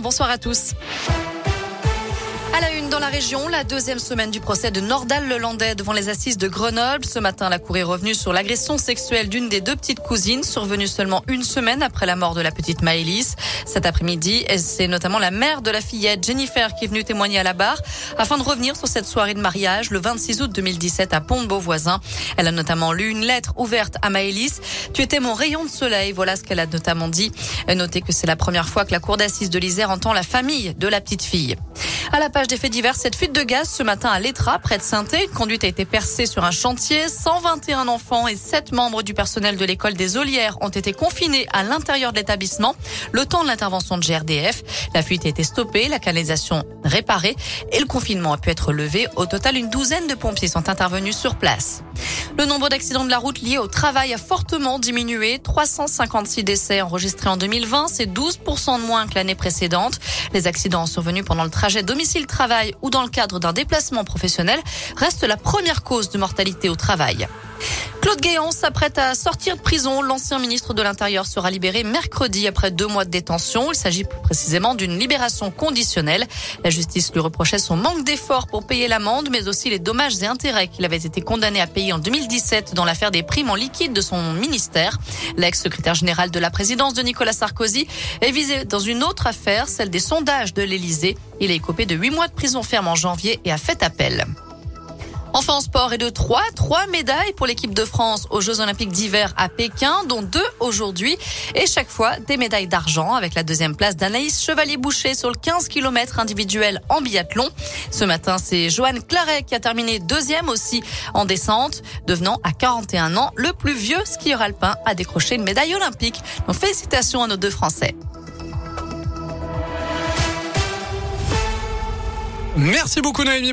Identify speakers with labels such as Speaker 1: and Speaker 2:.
Speaker 1: Bonsoir à tous. À la une dans la région, la deuxième semaine du procès de Nordal Lelandais devant les assises de Grenoble. Ce matin, la Cour est revenue sur l'agression sexuelle d'une des deux petites cousines, survenue seulement une semaine après la mort de la petite Maëlys. Cet après-midi, c'est notamment la mère de la fillette, Jennifer, qui est venue témoigner à la barre afin de revenir sur cette soirée de mariage le 26 août 2017 à Pont-de-Beauvoisin. Elle a notamment lu une lettre ouverte à Maëlys. Tu étais mon rayon de soleil. Voilà ce qu'elle a notamment dit. Notez que c'est la première fois que la Cour d'assises de l'Isère entend la famille de la petite fille. À la page des faits divers, cette fuite de gaz ce matin à l'Etra, près de saint Une conduite a été percée sur un chantier. 121 enfants et 7 membres du personnel de l'école des Olières ont été confinés à l'intérieur de l'établissement le temps de l'intervention de GRDF. La fuite a été stoppée, la canalisation réparée et le confinement a pu être levé. Au total, une douzaine de pompiers sont intervenus sur place. Le nombre d'accidents de la route liés au travail a fortement diminué. 356 décès enregistrés en 2020, c'est 12% de moins que l'année précédente. Les accidents survenus pendant le trajet domicile-travail ou dans le cadre d'un déplacement professionnel restent la première cause de mortalité au travail. Claude Guéant s'apprête à sortir de prison. L'ancien ministre de l'Intérieur sera libéré mercredi après deux mois de détention. Il s'agit plus précisément d'une libération conditionnelle. La justice lui reprochait son manque d'efforts pour payer l'amende, mais aussi les dommages et intérêts qu'il avait été condamné à payer en 2017 dans l'affaire des primes en liquide de son ministère. L'ex-secrétaire général de la présidence de Nicolas Sarkozy est visé dans une autre affaire, celle des sondages de l'Élysée. Il est écopé de huit mois de prison ferme en janvier et a fait appel. Enfin en sport et de trois, trois médailles pour l'équipe de France aux Jeux Olympiques d'hiver à Pékin, dont deux aujourd'hui. Et chaque fois, des médailles d'argent avec la deuxième place d'Anaïs Chevalier-Boucher sur le 15 km individuel en biathlon. Ce matin, c'est Joanne Claret qui a terminé deuxième aussi en descente, devenant à 41 ans le plus vieux skieur alpin à décrocher une médaille olympique. Donc félicitations à nos deux Français.
Speaker 2: Merci beaucoup Noémie.